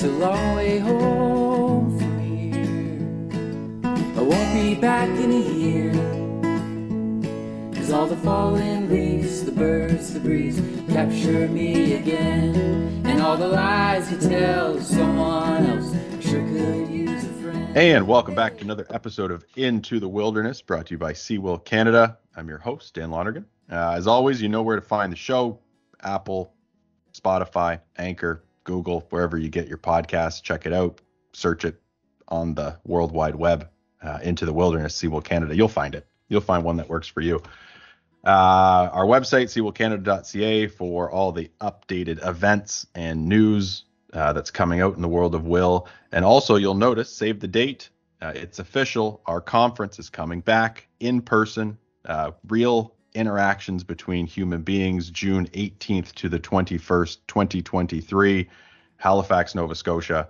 It's a long way home from here. I won't be back in a year. Cause all the fallen leaves, the birds, the breeze capture me again. And all the lies you tell someone else sure could use a friend. And welcome back to another episode of Into the Wilderness, brought to you by CEWIL Canada. I'm your host, Dan Lonergan. Uh, as always, you know where to find the show Apple, Spotify, Anchor, Google, wherever you get your podcasts. Check it out. Search it on the World Wide Web, uh, Into the Wilderness, CEWIL Canada. You'll find it. You'll find one that works for you. Uh, our website, cewilcanada.ca, for all the updated events and news uh, that's coming out in the world of WIL. And also, you'll notice, save the date. Uh, it's official. Our conference is coming back in person. Uh, real interactions between human beings, June 18th to the 21st, 2023, Halifax, Nova Scotia.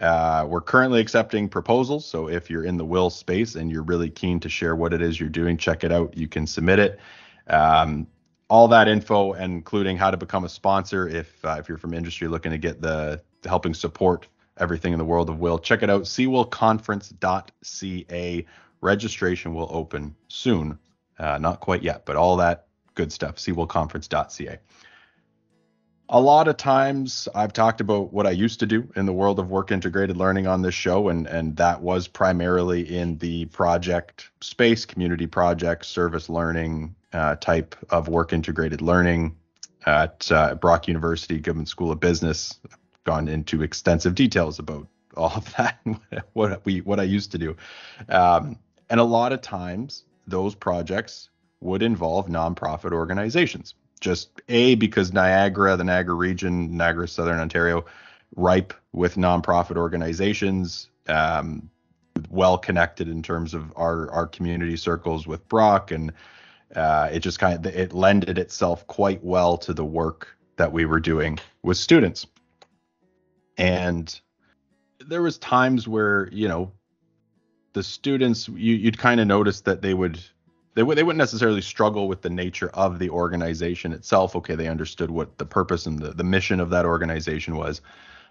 Uh, we're currently accepting proposals. So if you're in the WIL space and you're really keen to share what it is you're doing, check it out. You can submit it. Um, all that info, including how to become a sponsor, if uh, if you're from industry looking to get the, the helping support everything in the world of WIL, check it out. CEWILConference.ca. Registration will open soon. Uh, not quite yet, but all that good stuff. CEWILConference.ca. A lot of times I've talked about what I used to do in the world of work integrated learning on this show, and, and that was primarily in the project space, community project, service learning uh, type of work integrated learning at uh, Brock University, Goodman School of Business. I've gone into extensive details about all of that, what we what I used to do, um, and a lot of times those projects would involve nonprofit organizations just a because Niagara, the Niagara region, Niagara, Southern Ontario, ripe with nonprofit organizations, um, well connected in terms of our our community circles with Brock, and uh, it just kind of it lended itself quite well to the work that we were doing with students. And there was times where you know the students you, you'd kind of notice that they would they, w- they wouldn't necessarily struggle with the nature of the organization itself. Okay, they understood what the purpose and the, the mission of that organization was.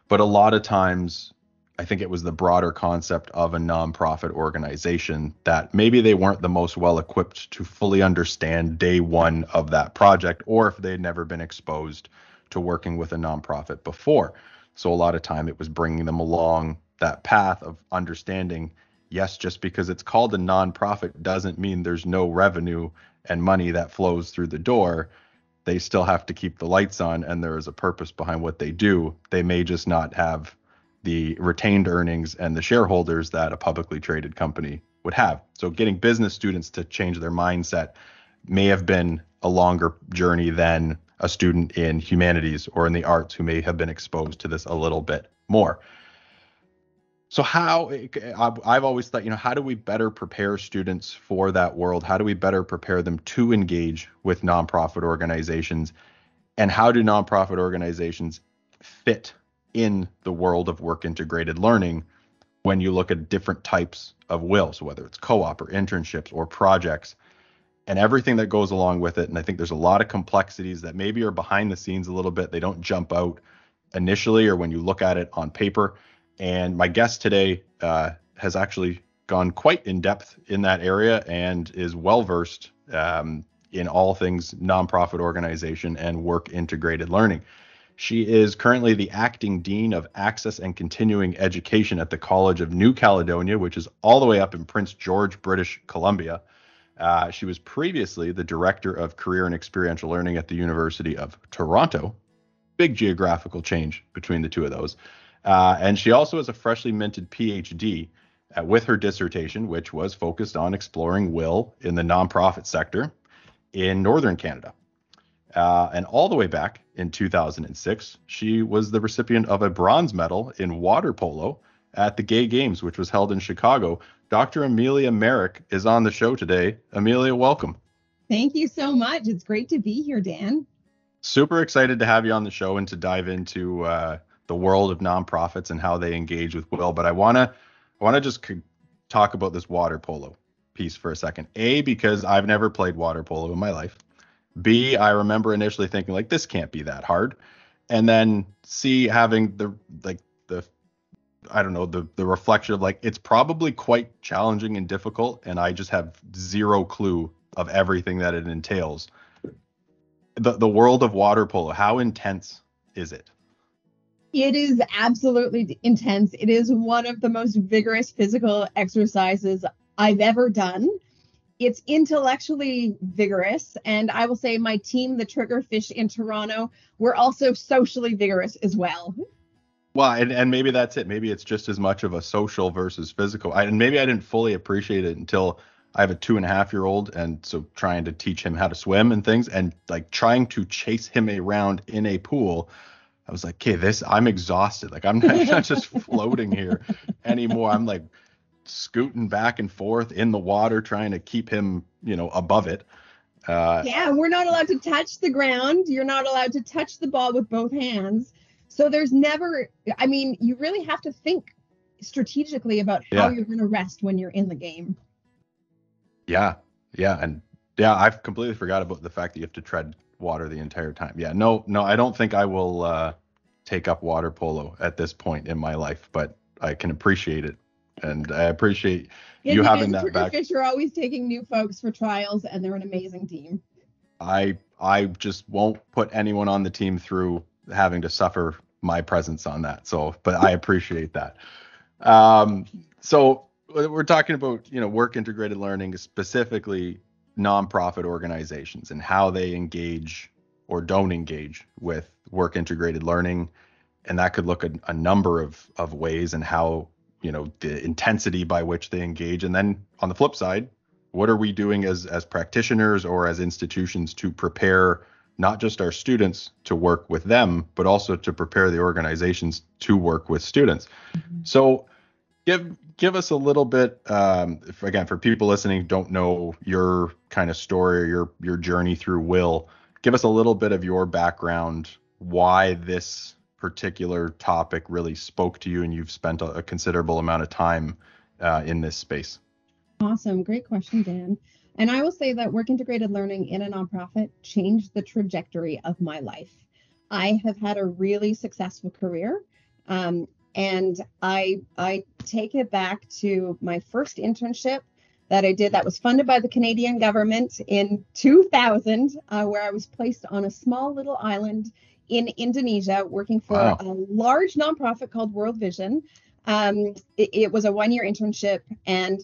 But a lot of times, I think it was the broader concept of a nonprofit organization that maybe they weren't the most well equipped to fully understand day one of that project, or if they'd never been exposed to working with a nonprofit before. So a lot of time it was bringing them along that path of understanding yes, just because it's called a nonprofit doesn't mean there's no revenue and money that flows through the door. They still have to keep the lights on and there is a purpose behind what they do. They may just not have the retained earnings and the shareholders that a publicly traded company would have. So getting business students to change their mindset may have been a longer journey than a student in humanities or in the arts who may have been exposed to this a little bit more. So how eh, eh, I've always thought, you know, how do we better prepare students for that world? How do we better prepare them to engage with nonprofit organizations? And how do nonprofit organizations fit in the world of work integrated learning when you look at different types of WILs, whether it's co-op or internships or projects and everything that goes along with it. And I think there's a lot of complexities that maybe are behind the scenes a little bit. They don't jump out initially or when you look at it on paper and my guest today uh, has actually gone quite in depth in that area and is well versed um, in all things nonprofit organization and work integrated learning. She is currently the acting dean of access and continuing education at the College of New Caledonia, which is all the way up in Prince George, British Columbia. Uh, she was previously the director of career and experiential learning at the University of Toronto. Big geographical change between the two of those. Uh, and she also has a freshly minted PhD uh, with her dissertation, which was focused on exploring WIL in the nonprofit sector in Northern Canada. Uh, and all the way back in 2006, she was the recipient of a bronze medal in water polo at the Gay Games, which was held in Chicago. Dr. Amelia Merrick is on the show today. Amelia, welcome. Thank you so much. It's great to be here, Dan. Super excited to have you on the show and to dive into uh, the world of nonprofits and how they engage with WIL. But I wanna I wanna just talk about this water polo piece for a second. A because I've never played water polo in my life. B I remember initially thinking like this can't be that hard, and then C having the like the I don't know the the reflection of like it's probably quite challenging and difficult, and I just have zero clue of everything that it entails. The the world of water polo, how intense is it? It is absolutely intense. It is one of the most vigorous physical exercises I've ever done. It's intellectually vigorous, and I will say my team, the Triggerfish in Toronto, we're also socially vigorous as well. Well, and, and maybe that's it. Maybe it's just as much of a social versus physical. I, and maybe I didn't fully appreciate it until I have a two and a half year old, and so trying to teach him how to swim and things, and like trying to chase him around in a pool. I was like, okay, this I'm exhausted. Like I'm not, not just floating here anymore. I'm like scooting back and forth in the water, trying to keep him, you know, above it. Uh, yeah, we're not allowed to touch the ground. You're not allowed to touch the ball with both hands. So there's never, I mean, you really have to think strategically about how yeah. you're going to rest when you're in the game. Yeah, yeah, and yeah, I've completely forgot about the fact that you have to tread water the entire time. Yeah, no, no, I don't think I will uh, take up water polo at this point in my life, but I can appreciate it, and I appreciate yeah, you having that back. Are always taking new folks for trials, and they're an amazing team. I I just won't put anyone on the team through having to suffer my presence on that. So, but I appreciate that. Um, so we're talking about you know work integrated learning specifically nonprofit organizations and how they engage or don't engage with work integrated learning. And that could look a, a number of of ways and how you know the intensity by which they engage. And then on the flip side what are we doing as as practitioners or as institutions to prepare not just our students to work with them but also to prepare the organizations to work with students? Mm-hmm. so give give us a little bit um, if, again for people listening don't know your kind of story or your your journey through WIL give us a little bit of your background why this particular topic really spoke to you and you've spent a, a considerable amount of time uh, in this space. Awesome. Great question dan. And i will say that work integrated learning in a nonprofit changed the trajectory of my life. I have had a really successful career um, and I I take it back to my first internship that I did that was funded by the Canadian government in 2000, uh, where I was placed on a small little island in Indonesia working for wow. a large nonprofit called World Vision. Um, it, it was a one year internship and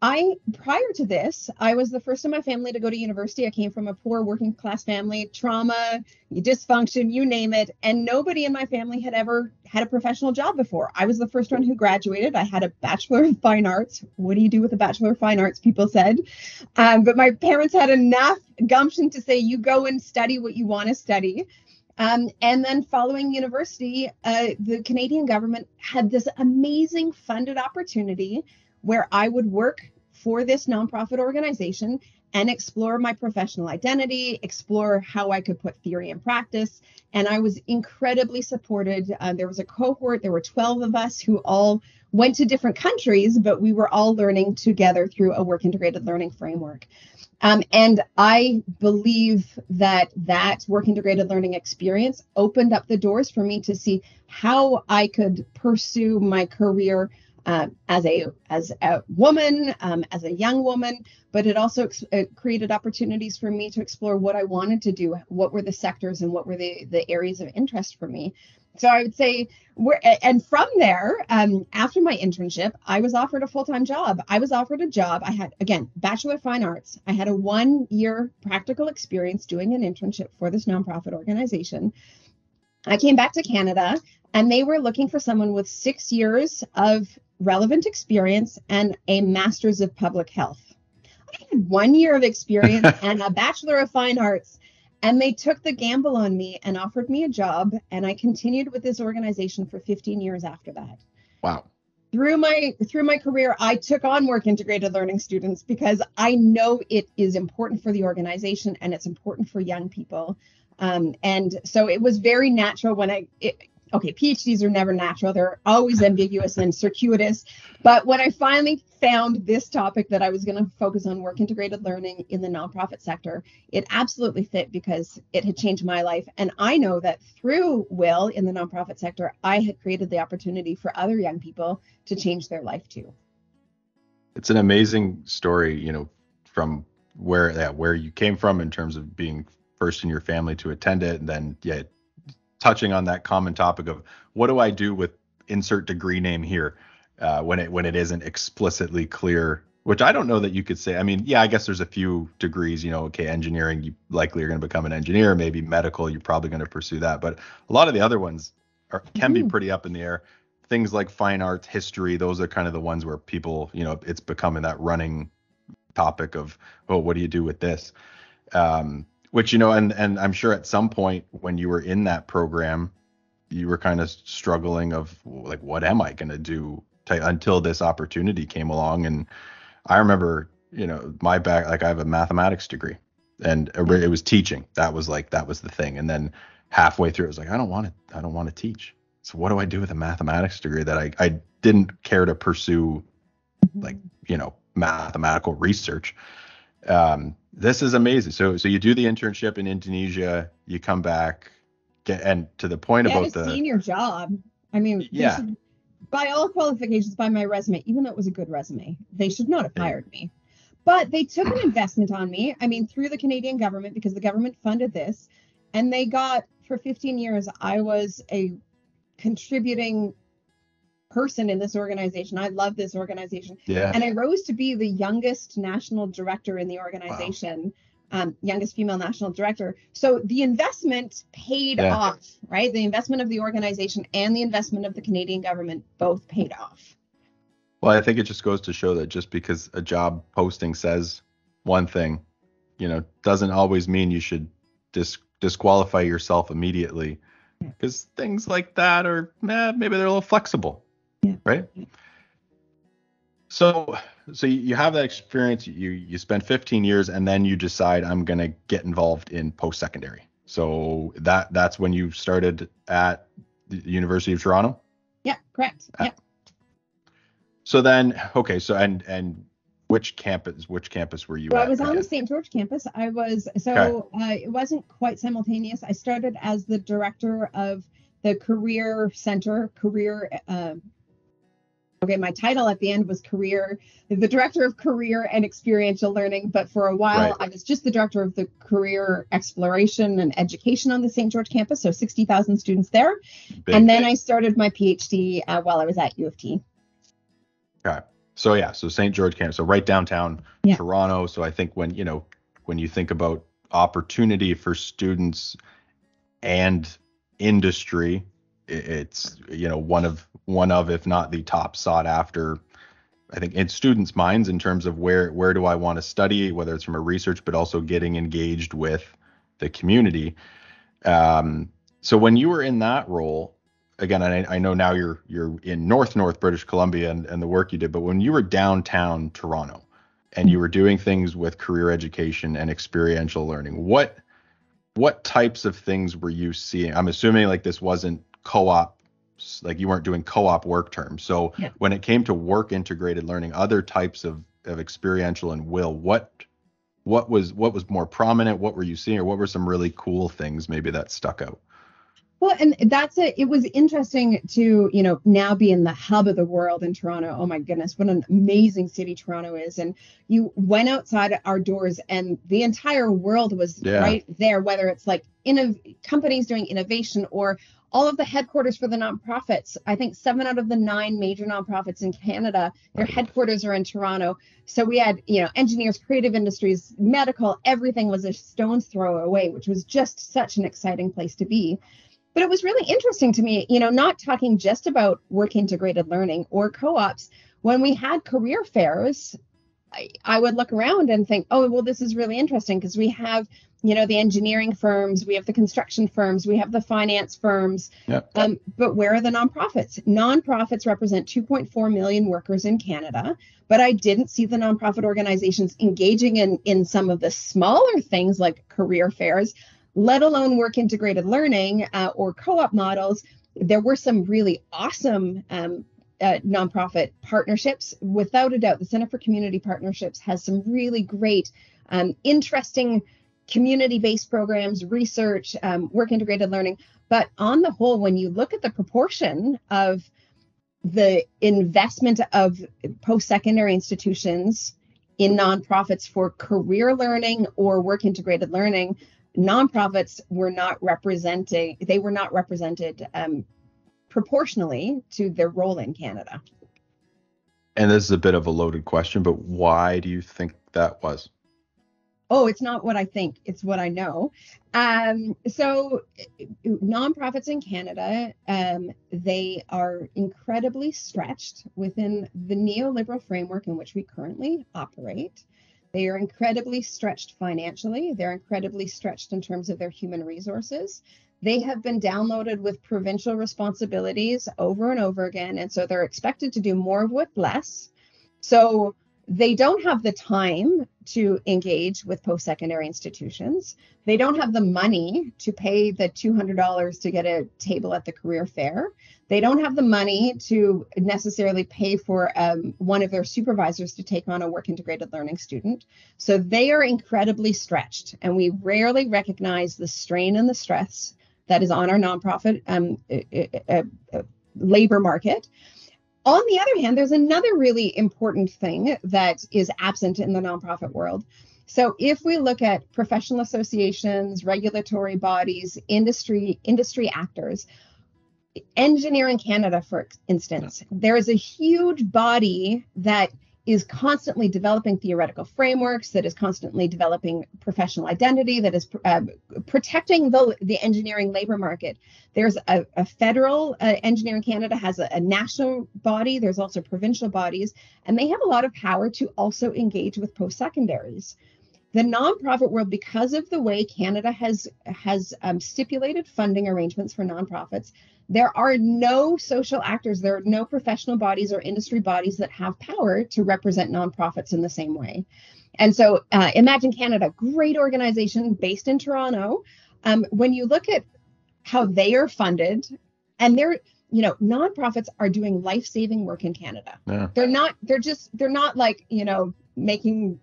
I prior to this, I was the first in my family to go to university. I came from a poor working class family, trauma, dysfunction, you name it, and nobody in my family had ever had a professional job before. I was the first one who graduated. I had a bachelor of fine arts. What do you do with a bachelor of fine arts? People said, um, but my parents had enough gumption to say, "You go and study what you want to study." Um, and then following university, uh, the Canadian government had this amazing funded opportunity where I would work for this nonprofit organization and explore my professional identity, explore how I could put theory in practice. And I was incredibly supported. Uh, there was a cohort, there were 12 of us who all went to different countries, but we were all learning together through a work integrated learning framework. Um, and I believe that that work integrated learning experience opened up the doors for me to see how I could pursue my career uh, as a as a woman, um, as a young woman, but it also ex- it created opportunities for me to explore what I wanted to do, what were the sectors and what were the the areas of interest for me. So I would say we're and from there, um, after my internship, I was offered a full time job. I was offered a job. I had again bachelor of fine arts. I had a one year practical experience doing an internship for this nonprofit organization. I came back to Canada and they were looking for someone with six years of relevant experience and a master's of public health. I had one year of experience and a bachelor of fine arts, and they took the gamble on me and offered me a job. And I continued with this organization for 15 years after that. Wow. Through my through my career, I took on work integrated learning students because I know it is important for the organization and it's important for young people. Um, and so it was very natural when I it, okay, PhDs are never natural. They're always ambiguous and circuitous. But when I finally found this topic that I was going to focus on work integrated learning in the nonprofit sector, it absolutely fit because it had changed my life. And I know that through WIL in the nonprofit sector, I had created the opportunity for other young people to change their life too. It's an amazing story, you know, from where yeah, where you came from in terms of being first in your family to attend it, and then yeah, touching on that common topic of what do I do with insert degree name here uh, when it when it isn't explicitly clear. Which I don't know that you could say. I mean, yeah, I guess there's a few degrees. You know, okay, engineering, you likely are going to become an engineer. Maybe medical, you're probably going to pursue that. But a lot of the other ones are, can mm-hmm. be pretty up in the air. Things like fine arts, history, those are kind of the ones where people, you know, it's becoming that running topic of, oh, what do you do with this? Um, which you know, and and I'm sure at some point when you were in that program, you were kind of struggling of like, what am I going to do until this opportunity came along. And I remember, you know, my back, like I have a mathematics degree and it was teaching. That was like, that was the thing. And then halfway through, it was like, I don't want to, I don't want to teach. So what do I do with a mathematics degree that I, I didn't care to pursue like, you know, mathematical research. Um, this is amazing. So, so you do the internship in Indonesia, you come back, get, and to the point about the senior job. I mean, yeah, by all qualifications, by my resume, even though it was a good resume, they should not have hired me. But they took an investment on me. I mean, through the Canadian government, because the government funded this, and they got for 15 years, I was a contributing person in this organization. I love this organization. Yeah. And I rose to be the youngest national director in the organization. Wow um, youngest female national director. So the investment paid yeah. off, right? The investment of the organization and the investment of the Canadian government both paid off. Well, I think it just goes to show that just because a job posting says one thing, you know, doesn't always mean you should dis- disqualify yourself immediately. Because yeah. things like that are eh, maybe they're a little flexible, yeah. right? So so you have that experience you you spend 15 years and then you decide i'm going to get involved in post secondary so that that's when you started at the university of toronto yeah correct uh, yeah so then okay so and and which campus which campus were you well, at? i was on the st george campus i was so okay. uh, it wasn't quite simultaneous i started as the director of the career center career uh, Okay, my title at the end was career, the director of career and experiential learning. But for a while, right. I was just the director of the career exploration and education on the St. George campus. So 60,000 students there. Big, and then big. I started my PhD uh, while I was at U of T. Okay. So yeah, so St. George campus, so right downtown yeah. Toronto. So I think when, you know, when you think about opportunity for students and industry, it's you know one of one of if not the top sought after i think in students minds in terms of where where do i want to study whether it's from a research but also getting engaged with the community. Um, so when you were in that role again I, I know now you're you're in north north british columbia and, and the work you did but when you were downtown toronto and you were doing things with career education and experiential learning what what types of things were you seeing? I'm assuming like this wasn't co-op like you weren't doing co-op work terms so yeah. when it came to work integrated learning other types of of experiential and WIL what what was what was more prominent what were you seeing or what were some really cool things maybe that stuck out well, and that's it. It was interesting to, you know, now be in the hub of the world in Toronto. Oh my goodness, what an amazing city Toronto is. And you went outside our doors and the entire world was yeah. right there, whether it's like innov- companies doing innovation or all of the headquarters for the nonprofits. I think seven out of the nine major nonprofits in Canada, their headquarters are in Toronto. So we had, you know, engineers, creative industries, medical, everything was a stone's throw away, which was just such an exciting place to be. But it was really interesting to me, you know, not talking just about work integrated learning or co ops. When we had career fairs, I, I would look around and think, oh, well, this is really interesting because we have, you know, the engineering firms, we have the construction firms, we have the finance firms. Yep. Um, but where are the nonprofits? Nonprofits represent 2.4 million workers in Canada, but I didn't see the nonprofit organizations engaging in in some of the smaller things like career fairs let alone work integrated learning uh, or co op models. There were some really awesome um, uh, nonprofit partnerships. Without a doubt, the Center for Community Partnerships has some really great, um, interesting community-based programs, research, um, work integrated learning. But on the whole, when you look at the proportion of the investment of post-secondary institutions in nonprofits for career learning or work integrated learning, nonprofits were not representing, they were not represented um, proportionally to their role in Canada. And this is a bit of a loaded question, but why do you think that was? Oh, it's not what I think, it's what I know. Um, so, nonprofits in Canada, um, they are incredibly stretched within the neoliberal framework in which we currently operate. They are incredibly stretched financially. They're incredibly stretched in terms of their human resources. They have been downloaded with provincial responsibilities over and over again. And so they're expected to do more with less. So they don't have the time to engage with post secondary institutions. They don't have the money to pay the $200 to get a table at the career fair. They don't have the money to necessarily pay for um, one of their supervisors to take on a work integrated learning student. So they are incredibly stretched, and we rarely recognize the strain and the stress that is on our nonprofit um, uh, uh, labor market. On the other hand, there's another really important thing that is absent in the nonprofit world. So if we look at professional associations, regulatory bodies, industry industry actors, Engineering Canada, for instance, there is a huge body that is constantly developing theoretical frameworks, that is constantly developing professional identity, that is uh, protecting the, the engineering labor market. There's a, a federal, uh, Engineering Canada has a, a national body, there's also provincial bodies, and they have a lot of power to also engage with post secondaries the nonprofit world because of the way canada has has um, stipulated funding arrangements for nonprofits there are no social actors, there are no professional bodies or industry bodies that have power to represent nonprofits in the same way. And so, uh, Imagine Canada, great organization based in Toronto. Um, when you look at how they are funded, and they're you know nonprofits are doing life-saving work in canada yeah. they're not they're just they're not like you know making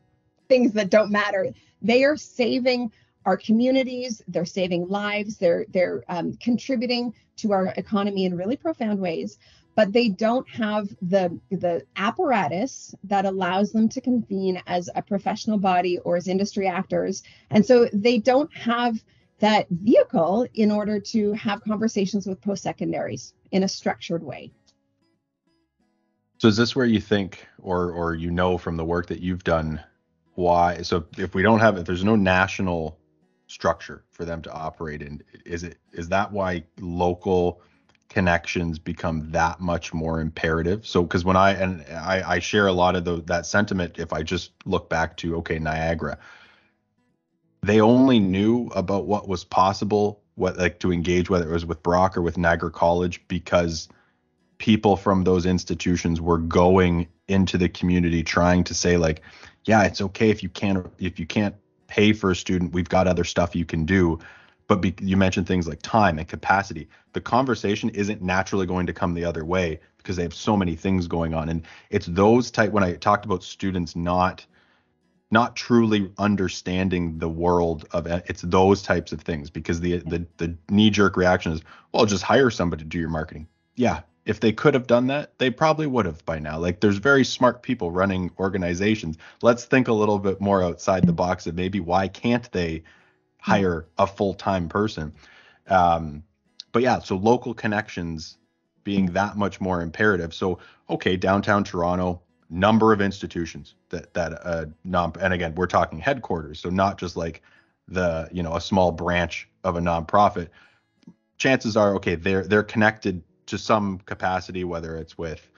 things that don't matter. They are saving our communities they're saving lives they're they're um, contributing to our economy in really profound ways but they don't have the the apparatus that allows them to convene as a professional body or as industry actors. And so they don't have that vehicle in order to have conversations with post secondaries in a structured way. So is this where you think or or you know from the work that you've done why so if we don't have if there's no national structure for them to operate in is it is that why local connections become that much more imperative? So because when i and I, I share a lot of the, that sentiment if i just look back to okay niagara they only knew about what was possible what like to engage whether it was with brock or with niagara college because people from those institutions were going into the community trying to say like yeah it's okay if you can't if you can't pay for a student we've got other stuff you can do. But be, you mentioned things like time and capacity. The conversation isn't naturally going to come the other way because they have so many things going on. And it's those type when i talked about students not not truly understanding the world of it's those types of things because the the, the knee jerk reaction is well just hire somebody to do your marketing. Yeah if they could have done that, they probably would have by now. Like there's very smart people running organizations. Let's think a little bit more outside the box of maybe why can't they hire a full-time person? Um, but yeah, so local connections being that much more imperative. So okay, downtown Toronto, number of institutions that that uh non and again we're talking headquarters, so not just like the you know a small branch of a nonprofit. Chances are okay, they're they're connected to some capacity, whether it's with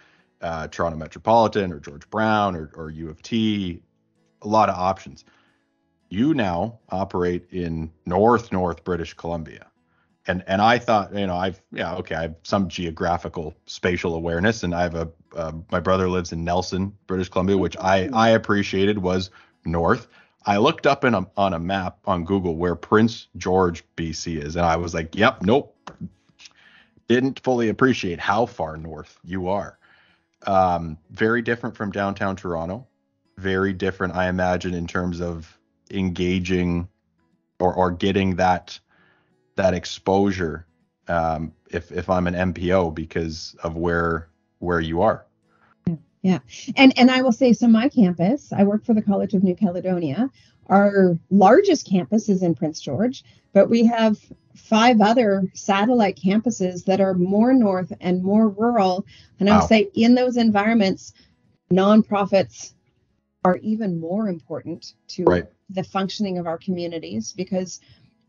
uh, Toronto Metropolitan or George Brown or, or U of T, a lot of options. You now operate in North North British Columbia. And and I thought, you know, I've yeah, okay, I have some geographical spatial awareness, and I have a uh, my brother lives in Nelson, British Columbia, which I I appreciated was north. I looked up in a, on a map on Google where Prince George, BC is, and I was like, yep, nope, didn't fully appreciate how far north you are. Um, very different from downtown Toronto. Very different, I imagine, in terms of engaging or or getting that that exposure. Um, if if I'm an NPO because of where where you are. Yeah. And and I will say so my campus, I work for the College of New Caledonia. Our largest campus is in Prince George, but we have five other satellite campuses that are more north and more rural. And i'll say in those environments, nonprofits are even more important to right. the functioning of our communities because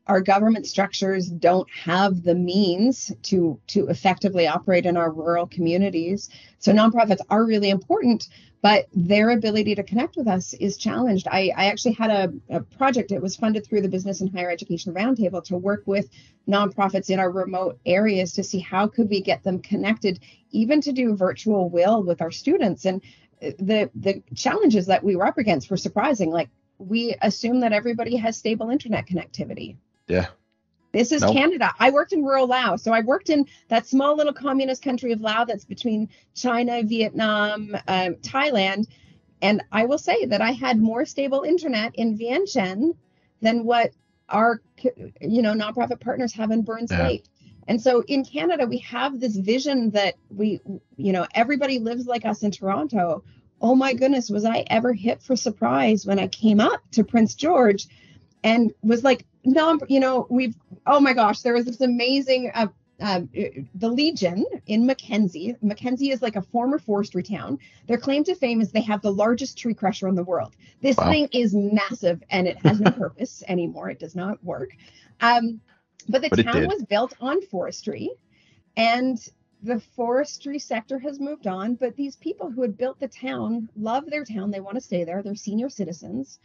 our government structures don't have the means to to effectively operate in our rural communities. So nonprofits are really important but their ability to connect with us is challenged. I, I actually had a, a project it was funded through the business and higher education roundtable to work with nonprofits in our remote areas to see how could we get them connected even to do virtual WIL with our students. And the the challenges that we were up against were surprising. Like we assume that everybody has stable internet connectivity yeah. This is nope. Canada. I worked in rural Laos. So I worked in that small little communist country of Laos that's between China, Vietnam, uh, Thailand. And I will say that I had more stable internet in Vientiane than what our you know nonprofit partners have in Burns yeah. Lake. And so in Canada, we have this vision that we, you know, everybody lives like us in Toronto. Oh my goodness, was I ever hit for surprise when I came up to Prince George and was like, no, you know, we've, oh my gosh, there was this amazing, uh, uh, the Legion in Mackenzie. Mackenzie is like a former forestry town. Their claim to fame is they have the largest tree crusher in the world. This wow. thing is massive and it has no purpose anymore. It does not work. Um, but the but town was built on forestry and the forestry sector has moved on. But these people who had built the town love their town. They want to stay there. They're senior citizens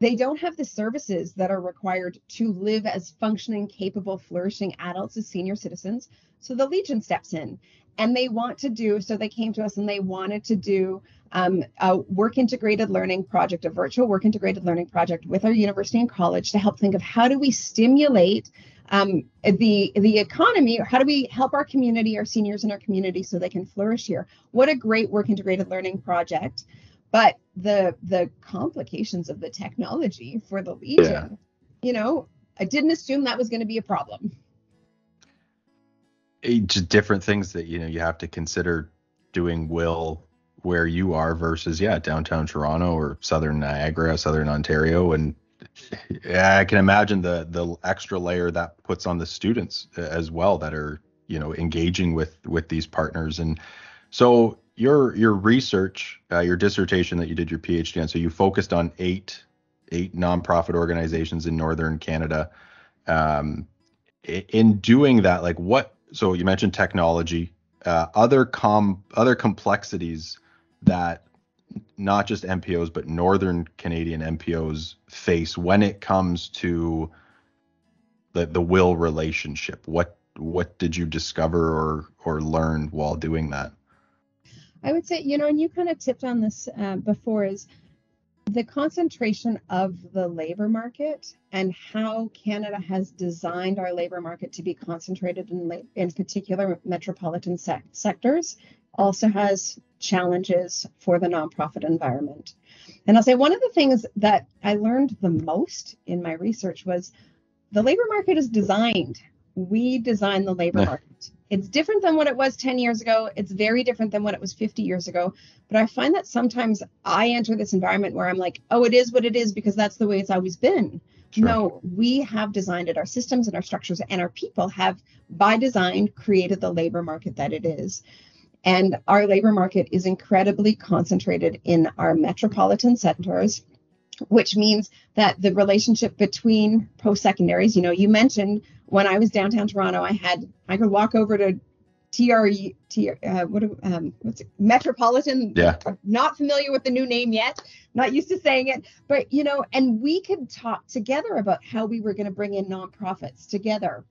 they don't have the services that are required to live as functioning, capable, flourishing adults as senior citizens. So the Legion steps in and they want to do, so they came to us and they wanted to do um, a work integrated learning project, a virtual work integrated learning project with our university and college to help think of how do we stimulate um, the the economy or how do we help our community, our seniors in our community so they can flourish here. What a great work integrated learning project but the the complications of the technology for the legion yeah. you know i didn't assume that was going to be a problem. Eh, just different things that you know you have to consider doing WIL where you are versus yeah downtown toronto or southern niagara southern ontario. And yeah, i can imagine the the extra layer that puts on the students eh, as well that are you know engaging with with these partners. And so your your research, uh, your dissertation that you did your PhD on, so you focused on eight eight nonprofit organizations in northern Canada. Um, in doing that, like what? So you mentioned technology, uh, other com other complexities that not just NPOs but northern Canadian NPOs face when it comes to the the WIL relationship. What what did you discover or or learn while doing that? I would say, you know, and you kind of tipped on this uh, before, is the concentration of the labor market and how Canada has designed our labor market to be concentrated in, in particular metropolitan sec- sectors also has challenges for the nonprofit environment. And I'll say one of the things that I learned the most in my research was the labor market is designed. We design the labor market. It's different than what it was 10 years ago. It's very different than what it was 50 years ago. But I find that sometimes I enter this environment where I'm like, oh, it is what it is because that's the way it's always been. Sure. No, we have designed it. Our systems and our structures and our people have, by design, created the labor market that it is. And our labor market is incredibly concentrated in our metropolitan centers, which means that the relationship between post secondaries, you know, you mentioned when I was downtown Toronto, I had I could walk over to TRE, T, uh, what um, what's it, Metropolitan. Yeah. Not familiar with the new name yet. Not used to saying it, but you know, and we could talk together about how we were going to bring in nonprofits together.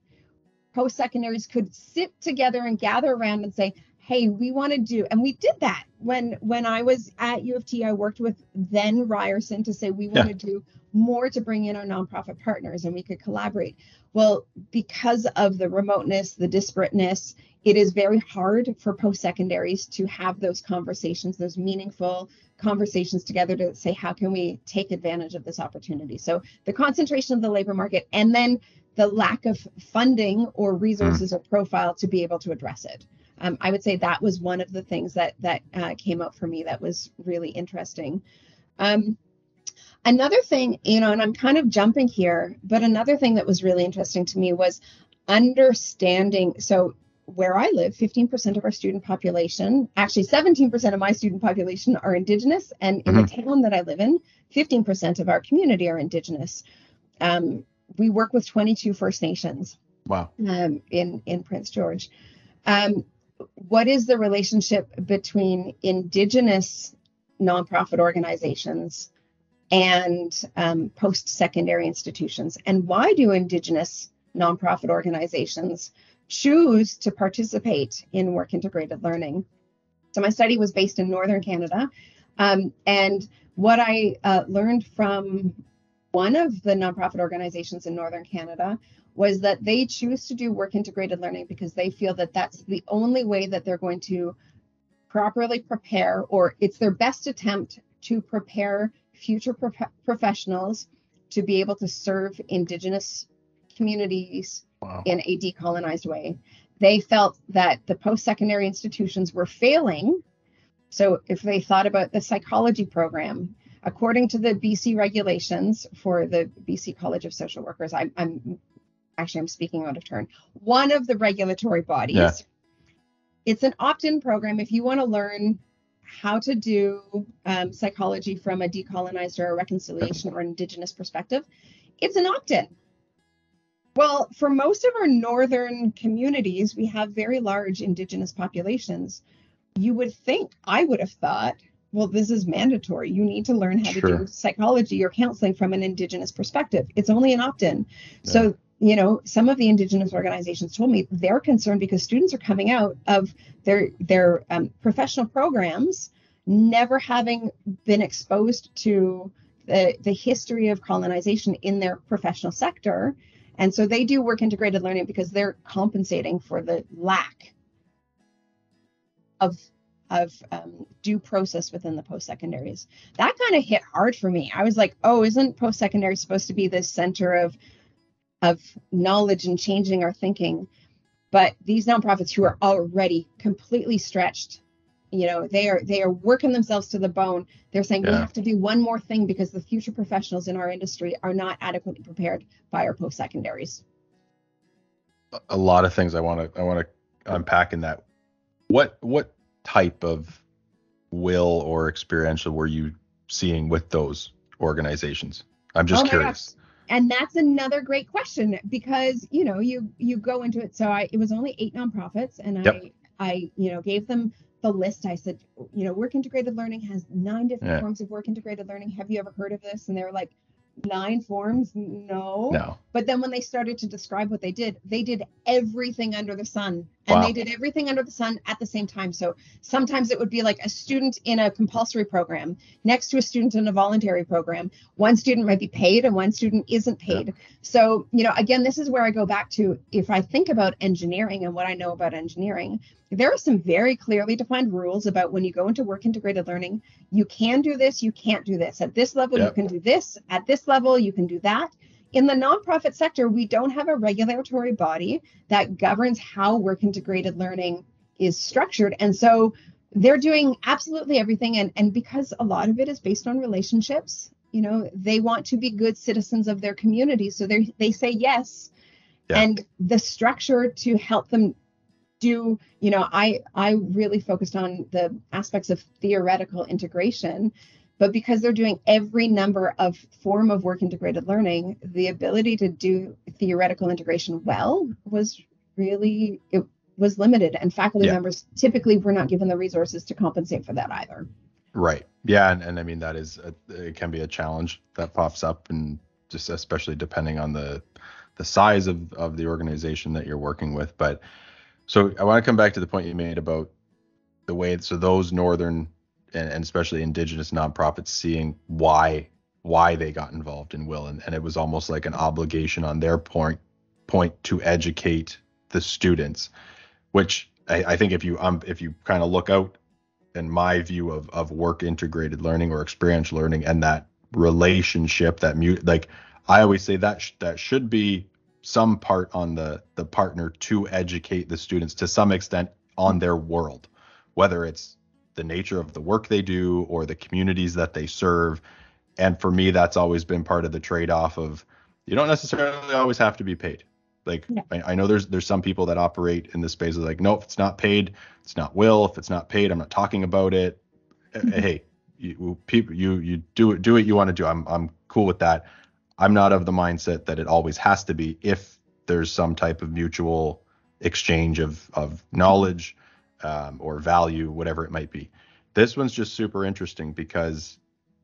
Post secondaries could sit together and gather around and say, hey, we want to do, and we did that when when I was at U of T. I worked with then Ryerson to say we want to do more to bring in our nonprofit partners, and we could collaborate. Well, because of the remoteness, the disparateness, it is very hard for post secondaries to have those conversations, those meaningful conversations together to say how can we take advantage of this opportunity. So the concentration of the labor market, and then the lack of funding or resources mm. or profile to be able to address it um, I would say that was one of the things that that uh, came up for me that was really interesting. Um, another thing, you know, and I'm kind of jumping here, but another thing that was really interesting to me was understanding. So where I live, 15% of our student population, actually 17% of my student population are Indigenous, and in mm-hmm. the town that I live in, 15% of our community are Indigenous. Um, we work with 22 First Nations. Wow. Um, in in Prince George. Um, what is the relationship between indigenous nonprofit organizations and um, post-secondary institutions. And why do indigenous nonprofit organizations choose to participate in work integrated learning? So my study was based in northern canada um, and what i uh, learned from one of the nonprofit organizations in northern canada was that they choose to do work integrated learning because they feel that that's the only way that they're going to properly prepare or it's their best attempt to prepare future pro- professionals to be able to serve indigenous communities wow. in a decolonized way they felt that the post-secondary institutions were failing so if they thought about the psychology program according to the bc regulations for the bc college of social workers I, i'm actually I'm speaking out of turn. One of the regulatory bodies. Yeah. It's an opt-in program if you want to learn how to do um, psychology from a decolonized or a reconciliation or indigenous perspective. It's an opt-in. Well, for most of our northern communities, we have very large indigenous populations. You would think, I would have thought, well, this is mandatory. You need to learn how sure. to do psychology or counseling from an indigenous perspective. It's only an opt in. Yeah. So you know some of the indigenous organizations told me they're concerned because students are coming out of their their um, professional programs never having been exposed to the, the history of colonization in their professional sector. And so they do work integrated learning because they're compensating for the lack of of um, due process within the post secondaries that kind of hit hard for me. I was like oh isn't post secondary supposed to be this center of of knowledge and changing our thinking. But these nonprofits who are already completely stretched, you know, they are they are working themselves to the bone. They're saying yeah. we have to do one more thing because the future professionals in our industry are not adequately prepared by our post secondaries. A lot of things I want to I want to unpack in that. What what type of WIL or experiential were you seeing with those organizations? I'm just oh curious and that's another great question because you know you you go into it. So i it was only eight nonprofits and yep. i i you know gave them the list. I said you know work integrated learning has nine different yeah. forms of work integrated learning. Have you ever heard of this? And they were like nine forms? No. No. But then when they started to describe what they did they did everything under the sun and wow. they did everything under the sun at the same time so sometimes it would be like a student in a compulsory program next to a student in a voluntary program one student might be paid and one student isn't paid yeah. so you know again this is where i go back to if i think about engineering and what i know about engineering there are some very clearly defined rules about when you go into work integrated learning. You can do this, you can't do this. At this level, yep. you can do this. At this level, you can do that. In the nonprofit sector, we don't have a regulatory body that governs how work integrated learning is structured. And so they're doing absolutely everything. And, and because a lot of it is based on relationships, you know, they want to be good citizens of their community. So they they say yes. Yeah. And the structure to help them do you know i i really focused on the aspects of theoretical integration but because they're doing every number of form of work integrated learning the ability to do theoretical integration well was really it was limited. And faculty yeah. members typically were not given the resources to compensate for that either. Right. Yeah and, and i mean that is a, it can be a challenge that pops up and just especially depending on the the size of, of the organization that you're working with. But so I want to come back to the point you made about the way so those northern and, and especially indigenous nonprofits seeing why why they got involved in WIL. And, and it was almost like an obligation on their point point to educate the students which I, I think if you um if you kind of look out in my view of of work integrated learning or experiential learning and that relationship that mute like i always say that sh- that should be some part on the the partner to educate the students to some extent on their world whether it's the nature of the work they do or the communities that they serve. And for me that's always been part of the trade-off of you don't necessarily always have to be paid. Like. I, I know there's there's some people that operate in the space of like no if it's not paid. It's not WIL. If it's not paid i'm not talking about it. Uh, Mhm. hey you people you you do it do what you want to do. I'm i'm cool with that. I'm not of the mindset that it always has to be if there's some type of mutual exchange of of knowledge um, or value whatever it might be this one's just super interesting because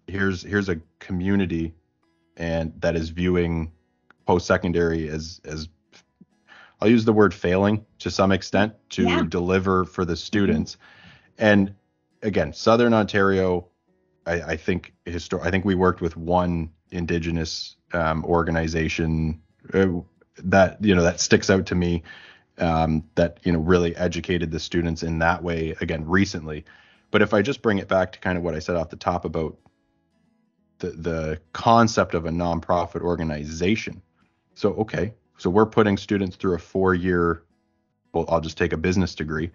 here's here's a community and that is viewing post-secondary as as I'll use the word failing to some extent to Yeah. deliver for the students. And again, Southern Ontario, I, I think histor- I think we worked with one Indigenous um, organization uh, that you know that sticks out to me. Um, that you know really educated the students in that way again recently. But if I just bring it back to kind of what I said off the top about the the concept of a nonprofit organization. So okay, so we're putting students through a four-year. Well, I'll just take a business degree.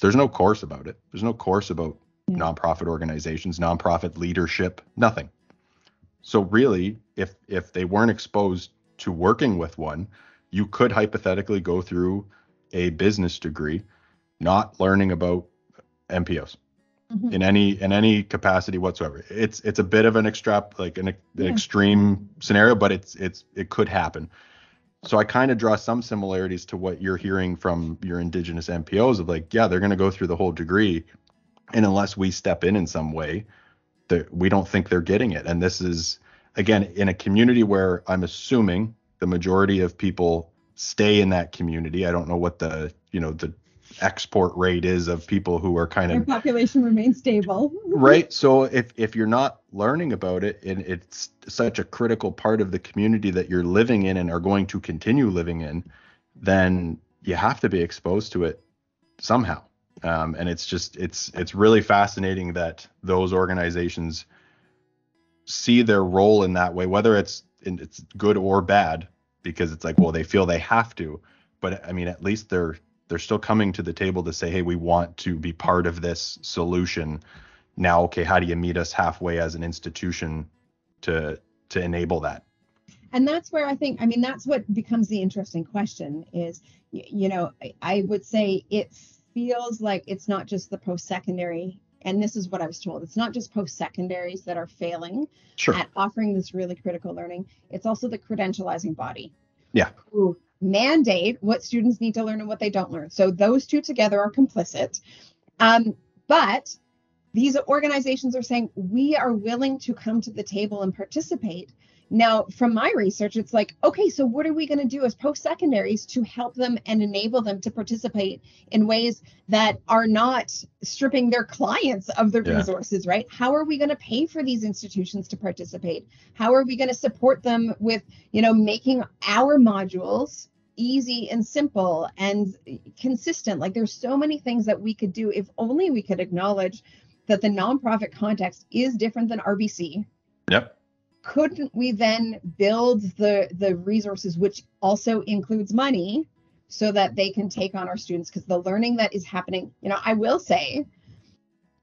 There's no course about it. There's no course about Yeah. nonprofit organizations, nonprofit leadership, nothing. So really, if if they weren't exposed to working with one, you could hypothetically go through a business degree, not learning about NPOs Mhm. in any in any capacity whatsoever. It's it's a bit of an extrap like an, an Yeah. extreme scenario, but it's it's it could happen. So I kind of draw some similarities to what you're hearing from your indigenous NPOs of like, yeah, they're going to go through the whole degree, and unless we step in in some way, that we don't think they're getting it. And this is again in a community where I'm assuming the majority of people stay in that community. I don't know what the you know the export rate is of people who are kind Their of population remains stable. right so if if you're not learning about it and it's such a critical part of the community that you're living in and are going to continue living in then you have to be exposed to it somehow um, and it's just it's it's really fascinating that those organizations see their role in that way whether it's in, it's good or bad because it's like well they feel they have to but i mean at least they're they're still coming to the table to say hey we want to be part of this solution. Now okay how do you meet us halfway as an institution to to enable that? And that's where i think i mean that's what becomes the interesting question is you know I, would say it feels like it's not just the post-secondary and this is what i was told it's not just post-secondaries that are failing sure. at offering this really critical learning it's also the credentializing body. Yeah. who mandate what students need to learn and what they don't learn. So those two together are complicit. Um, but these organizations are saying we are willing to come to the table and participate now from my research it's like okay so what are we going to do as post secondaries to help them and enable them to participate in ways that are not stripping their clients of the Yeah. resources right? How are we going to pay for these institutions to participate? How are we going to support them with you know making our modules easy and simple and consistent? Like there's so many things that we could do if only we could acknowledge that the nonprofit context is different than rbc yep couldn't we then build the the resources which also includes money so that they can take on our students? Because the learning that is happening you know i will say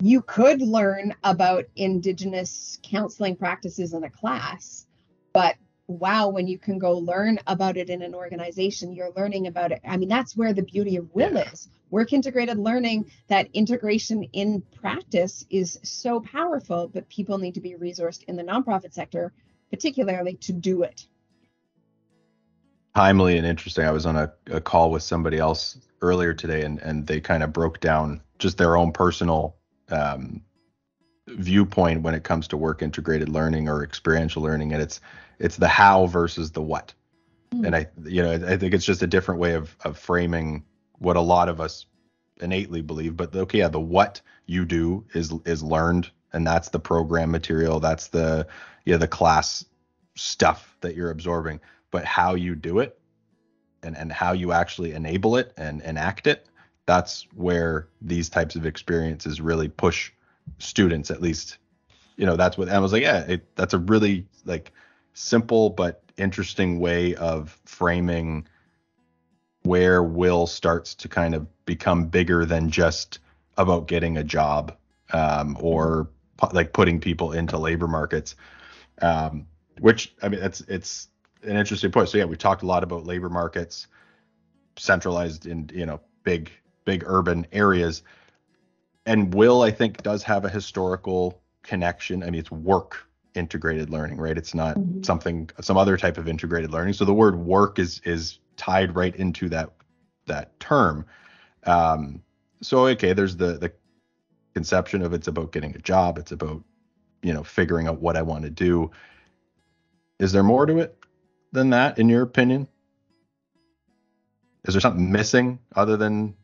you could learn about indigenous counseling practices in a class but wow when you can go learn about it in an organization you're learning about it. I mean that's where the beauty of WIL is. Work integrated learning that integration in practice is so powerful but people need to be resourced in the nonprofit sector particularly to do it. Timely and interesting. I was on a, a call with somebody else earlier today and and they kind of broke down just their own personal um, viewpoint when it comes to work integrated learning or experiential learning and it's it's the how versus the what Hmm. and i you know i think it's just a different way of of framing what a lot of us innately believe, but okay, yeah, the what you do is is learned, and that's the program material, that's the yeah the class stuff that you're absorbing. But how you do it, and and how you actually enable it and enact it, that's where these types of experiences really push students, at least. You know, that's what I was like. Yeah, it, that's a really like simple but interesting way of framing where WIL starts to kind of become bigger than just about getting a job um, or like putting people into labor markets. Um, which I mean, it's it's an interesting point. So yeah, we talked a lot about labor markets centralized in you know big big urban areas, and WIL I think does have a historical connection. I mean, it's work integrated learning, right? It's not mm-hmm. something some other type of integrated learning. So the word work is is tied right into that that term. Um, so okay, there's the the conception of it's about getting a job, it's about you know figuring out what I want to do. Is there more to it than that, in your opinion? Is there something missing other than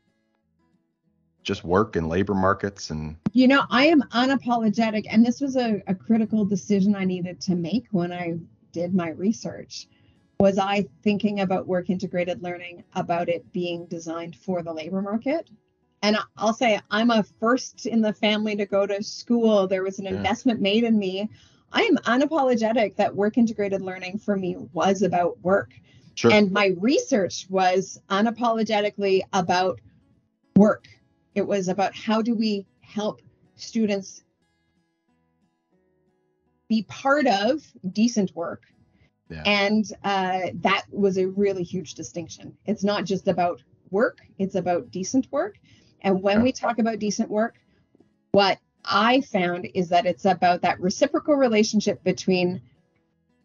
just work and labor markets and you know i am unapologetic and this was a, a critical decision i needed to make when i did my research was I thinking about work integrated learning about it being designed for the labor market? And I'll say I'm a first in the family to go to school. There was an yeah. investment made in me. I am unapologetic that work integrated learning for me was about work. Sure. And my research was unapologetically about work. It was about how do we help students be part of decent work yeah. And uh, that was a really huge distinction. It's not just about work, it's about decent work. And when yeah. we talk about decent work, what I found is that it's about that reciprocal relationship between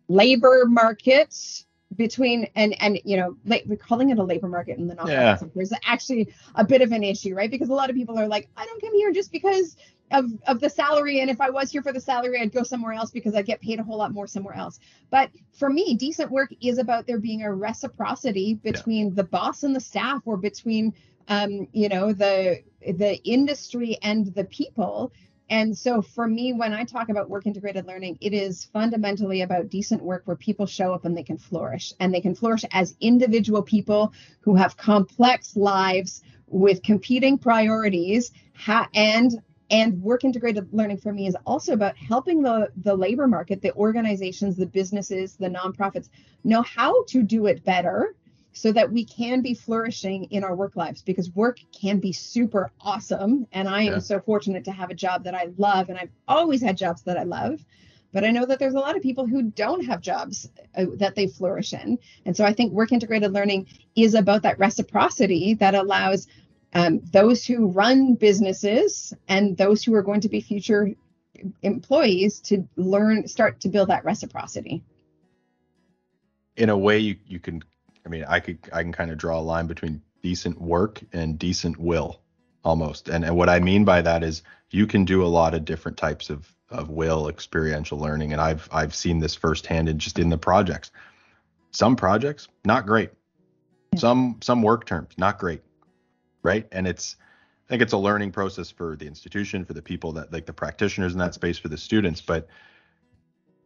labor markets between and and you know like we're calling it a labor market in the nonprofit yeah. sector is actually a bit of an issue right because a lot of people are like i don't come here just because of of the salary and if i was here for the salary i'd go somewhere else because i'd get paid a whole lot more somewhere else but for me decent work is about there being a reciprocity between yeah. the boss and the staff or between um you know the the industry and the people and so for me, when I talk about work integrated learning, it is fundamentally about decent work where people show up and they can flourish. And they can flourish as individual people who have complex lives with competing priorities and and work integrated learning for me is also about helping the the labor market the organizations the businesses the nonprofits know how to do it better so that we can be flourishing in our work lives because work can be super awesome. And I am yeah. so fortunate to have a job that I love, and I've always had jobs that I love. But I know that there's a lot of people who don't have jobs uh, that they flourish in. And so I think work integrated learning is about that reciprocity that allows um, those who run businesses and those who are going to be future employees to learn, start to build that reciprocity. In a way, you, you can I mean, I could I can kind of draw a line between decent work and decent WIL almost. And and what I mean by that is you can do a lot of different types of of WIL experiential learning and I've I've seen this firsthand in just in the projects. Some projects not great. Yeah. Some some work terms not great. Right? And it's I think it's a learning process for the institution, for the people that like the practitioners in that space, for the students, but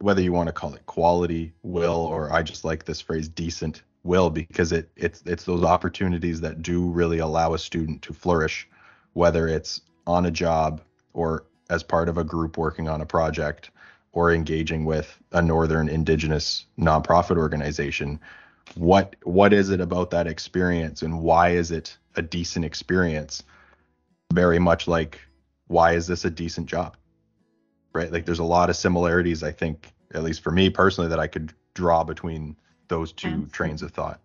whether you want to call it quality, WIL, or I just like this phrase decent WIL because it it's it's those opportunities that do really allow a student to flourish whether it's on a job or as part of a group working on a project or engaging with a northern indigenous nonprofit organization. What what is it about that experience and why is it a decent experience? Very much like why is this a decent job? Right? Like there's a lot of similarities i think at least for me personally that i could draw between those two Absolutely. trains of thought.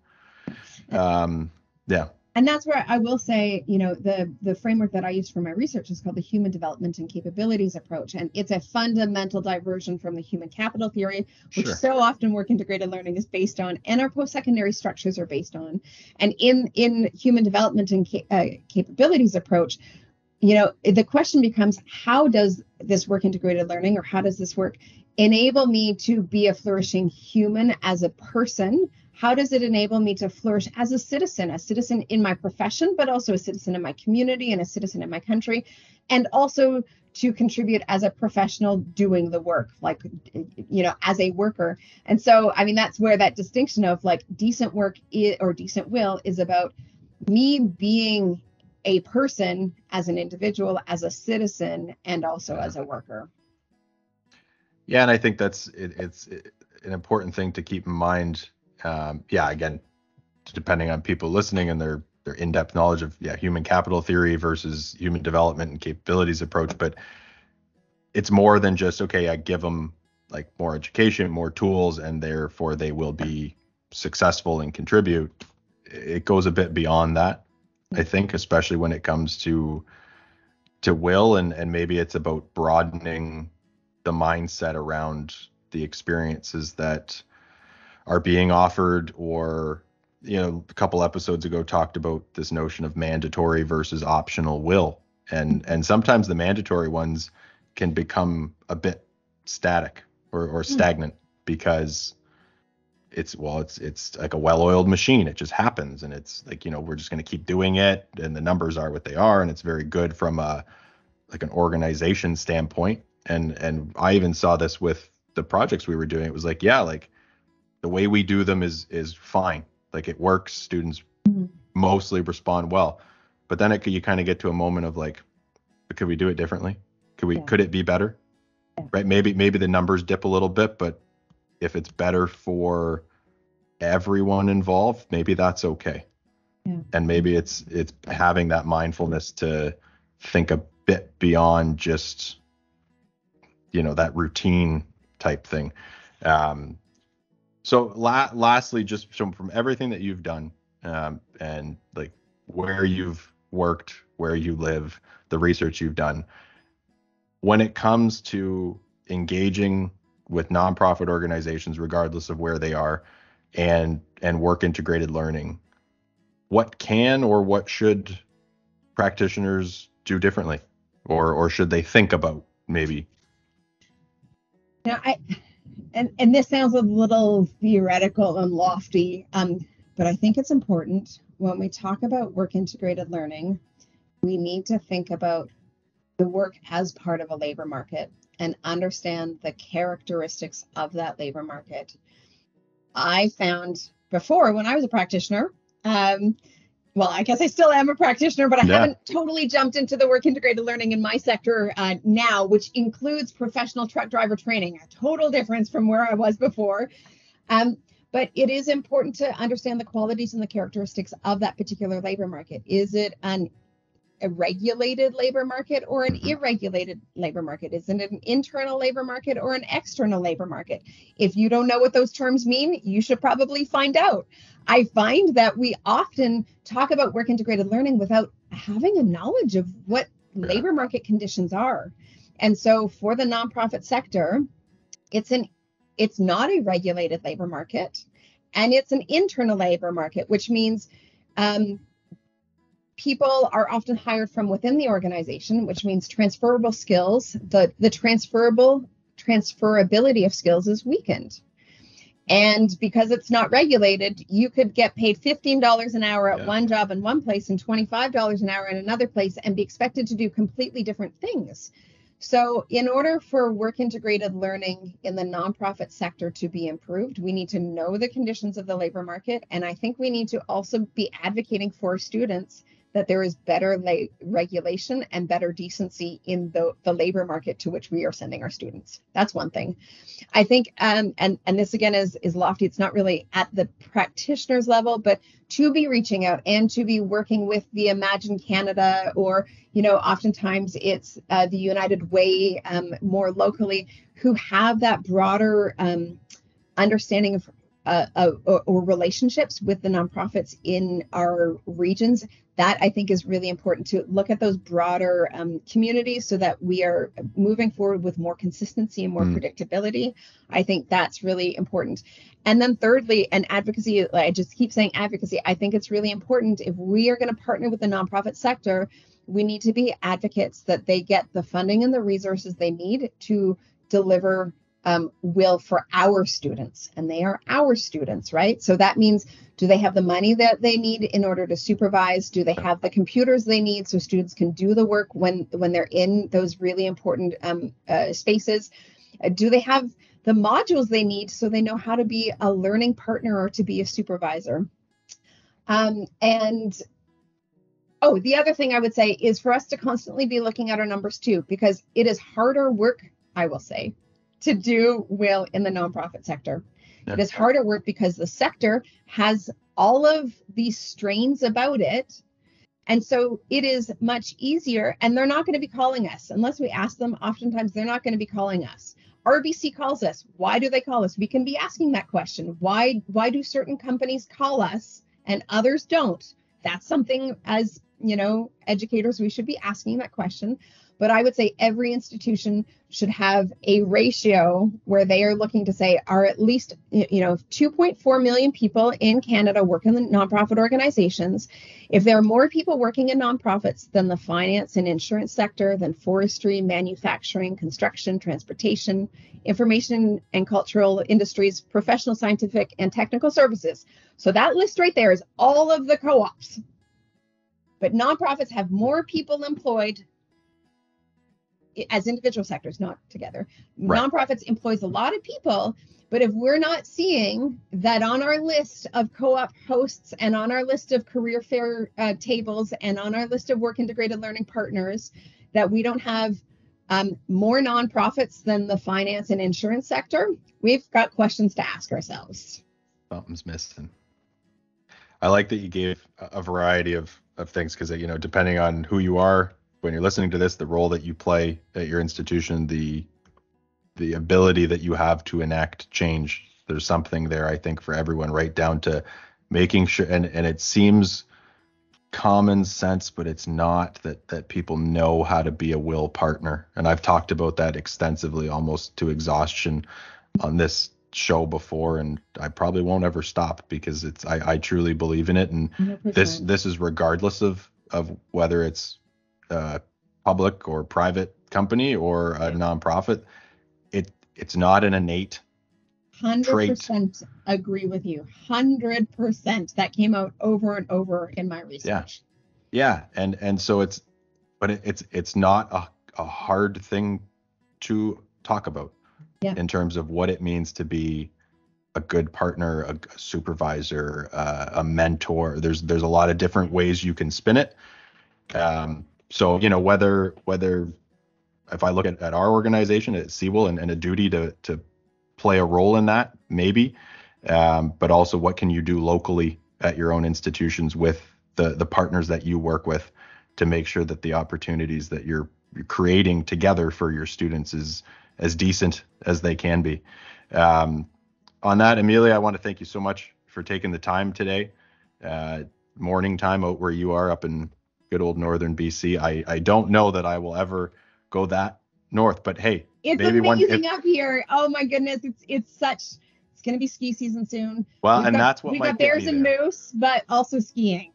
Um, yeah. And that's where I will say, you know, the the framework that I use for my research is called the human development and capabilities approach, and it's a fundamental diversion from the human capital theory, which sure. so often work integrated learning is based on, and our post-secondary structures are based on. And in in human development and ca- uh, capabilities approach, you know, the question becomes, how does this work integrated learning, or how does this work enable me to be a flourishing human as a person how does it enable me to flourish as a citizen, a citizen in my profession, but also a citizen in my community and a citizen in my country, and also to contribute as a professional doing the work, like, you know, as a worker. And so, I mean, that's where that distinction of like decent work or decent WIL is about me being a person as an individual, as a citizen, and also as a worker. Yeah, and I think that's it, it's an important thing to keep in mind. Um, yeah, again, depending on people listening and their their in-depth knowledge of yeah human capital theory versus human development and capabilities approach, but it's more than just okay. I give them like more education, more tools, and therefore they will be successful and contribute. It goes a bit beyond that, I think, especially when it comes to to WIL and and maybe it's about broadening the mindset around the experiences that are being offered or you know a couple episodes ago talked about this notion of mandatory versus optional WIL and and sometimes the mandatory ones can become a bit static or, or hmm. stagnant mm. because it's well it's it's like a well-oiled machine it just happens and it's like you know we're just going to keep doing it and the numbers are what they are and it's very good from a like an organization standpoint and and I even saw this with the projects we were doing. It was like, yeah, like the way we do them is is fine. Like it works. Students mm-hmm. mostly respond well. But then it you kind of get to a moment of like, could we do it differently? Could we yeah. could it be better? Yeah. Right? Maybe maybe the numbers dip a little bit, but if it's better for everyone involved, maybe that's okay. Yeah. And maybe it's it's having that mindfulness to think a bit beyond just you know that routine type thing. Um, so la- lastly, just from, from everything that you've done um, and like where you've worked, where you live, the research you've done, when it comes to engaging with nonprofit organizations, regardless of where they are, and and work integrated learning, what can or what should practitioners do differently, or or should they think about maybe now, I and and this sounds a little theoretical and lofty, um, but I think it's important when we talk about work integrated learning, we need to think about the work as part of a labor market and understand the characteristics of that labor market. I found before when I was a practitioner, um, well, I guess I still am a practitioner, but I yeah. haven't totally jumped into the work integrated learning in my sector uh, now, which includes professional truck driver training, a total difference from where I was before. Um, but it is important to understand the qualities and the characteristics of that particular labor market. Is it an a regulated labor market or an irregulated labor market? Is it an internal labor market or an external labor market? If you don't know what those terms mean, you should probably find out. I find that we often talk about work integrated learning without having a knowledge of what labor market conditions are. And so for the nonprofit sector, it's an it's not a regulated labor market and it's an internal labor market, which means um, people are often hired from within the organization, which means transferable skills, the, the transferable transferability of skills is weakened. And because it's not regulated, you could get paid $15 an hour at yeah. one job in one place and $25 an hour in another place and be expected to do completely different things. So, in order for work integrated learning in the nonprofit sector to be improved, we need to know the conditions of the labor market. And I think we need to also be advocating for students that there is better la- regulation and better decency in the, the labor market to which we are sending our students. That's one thing. I think, um, and and this again is is lofty. It's not really at the practitioner's level, but to be reaching out and to be working with the Imagine Canada, or you know, oftentimes it's uh, the United Way um, more locally, who have that broader um, understanding of uh, uh, or relationships with the nonprofits in our regions that I think is really important to look at those broader um, communities so that we are moving forward with more consistency and more mm. predictability. I think that's really important. And then thirdly, and advocacy, I just keep saying advocacy. I think it's really important if we are going to partner with the nonprofit sector, we need to be advocates that they get the funding and the resources they need to deliver um, WIL for our students, and they are our students, right? So that means do they have the money that they need in order to supervise? Do they have the computers they need so students can do the work when when they're in those really important um, uh, spaces? Uh, do they have the modules they need so they know how to be a learning partner or to be a supervisor? Um, and oh, the other thing I would say is for us to constantly be looking at our numbers too, because it is harder work, I will say, to do WIL in the nonprofit sector. It is harder work because the sector has all of these strains about it. And so it is much easier, and they're not going to be calling us unless we ask them. Oftentimes, they're not going to be calling us. RBC calls us. Why do they call us? We can be asking that question. Why why do certain companies call us and others don't? That's something as you know, educators we should be asking that question. But I would say every institution should have a ratio where they are looking to say are at least you know 2.4 million people in Canada work in the nonprofit organizations. If there are more people working in nonprofits than the finance and insurance sector, than forestry, manufacturing, construction, transportation, information and cultural industries, professional, scientific, and technical services. So that list right there is all of the co-ops. But nonprofits have more people employed as individual sectors, not together. Right. Nonprofits employs a lot of people, but if we're not seeing that on our list of co-op hosts and on our list of career fair uh, tables and on our list of work integrated learning partners, that we don't have um, more nonprofits than the finance and insurance sector, we've got questions to ask ourselves. Something's missing. I like that you gave a variety of of things because you know depending on who you are when you're listening to this, the role that you play at your institution, the the ability that you have to enact change. There's something there, I think, for everyone, right down to making sure and, and it seems common sense, but it's not that that people know how to be a WIL partner. And I've talked about that extensively, almost to exhaustion on this show before and I probably won't ever stop because it's I, I truly believe in it and 100%. this this is regardless of of whether it's a public or private company or a nonprofit, it it's not an innate. Hundred percent agree with you. Hundred percent. That came out over and over in my research. Yeah, yeah, and and so it's, but it, it's it's not a a hard thing to talk about. Yeah. In terms of what it means to be a good partner, a, a supervisor, uh, a mentor. There's there's a lot of different ways you can spin it. Um, so you know whether whether if I look at, at our organization at CEWIL and, and a duty to to play a role in that maybe, um, but also what can you do locally at your own institutions with the the partners that you work with to make sure that the opportunities that you're, creating together for your students is as decent as they can be. Um, on that, Amelia, I want to thank you so much for taking the time today. Uh, morning time out where you are up in good old northern BC. I I don't know that I will ever go that north, but hey, it's maybe amazing one, if, up here. Oh my goodness, it's it's such. It's gonna be ski season soon. Well, we've and got, that's what we got bears and moose, but also skiing.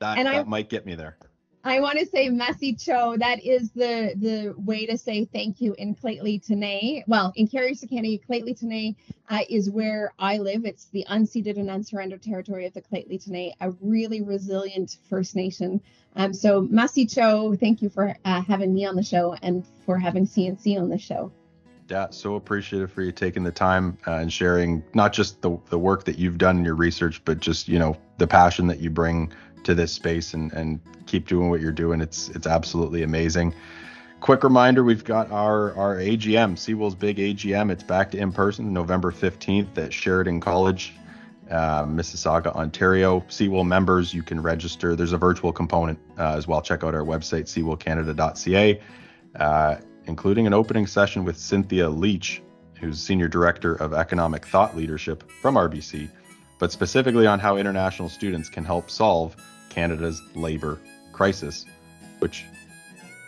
That, and that I, might get me there. I want to say Mussi Cho. That is the the way to say thank you in Lheidli T'enneh. Well, in Carrier County, Lheidli T'enneh uh, is where I live. It's the unceded and unsurrendered territory of the Lheidli T'enneh, a really resilient First Nation. Um, so Mussi Cho, thank you for uh, having me on the show and for having CNC on the show. Yeah, so appreciative for you taking the time uh, and sharing not just the the work that you've done in your research, but just you know the passion that you bring to this space and and keep doing what you're doing. It's it's absolutely amazing. Quick reminder: we've got our our AGM, CEWIL's big AGM. It's back to in person, November 15th at Sheridan College, uh, Mississauga, Ontario. CEWIL members, you can register. There's a virtual component uh, as well. Check out our website, cewilcanada.ca, uh, including an opening session with Cynthia Leach, who's Senior Director of Economic Thought Leadership from RBC, but specifically on how international students can help solve Canada's labor crisis, which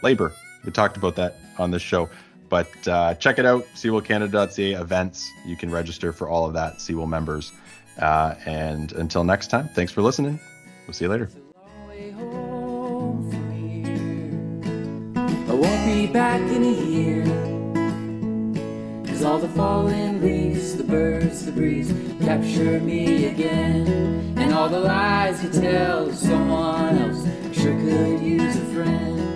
labor, we talked about that on this show. But uh, check it out, cewilcanada.ca events. You can register for all of that, CEWIL members. Uh, and until next time, thanks for listening. We'll see you later. I won't be back in a year. Cause all the fallen leaves, the birds, the breeze capture me again. And all the lies you tell someone else sure could use a friend.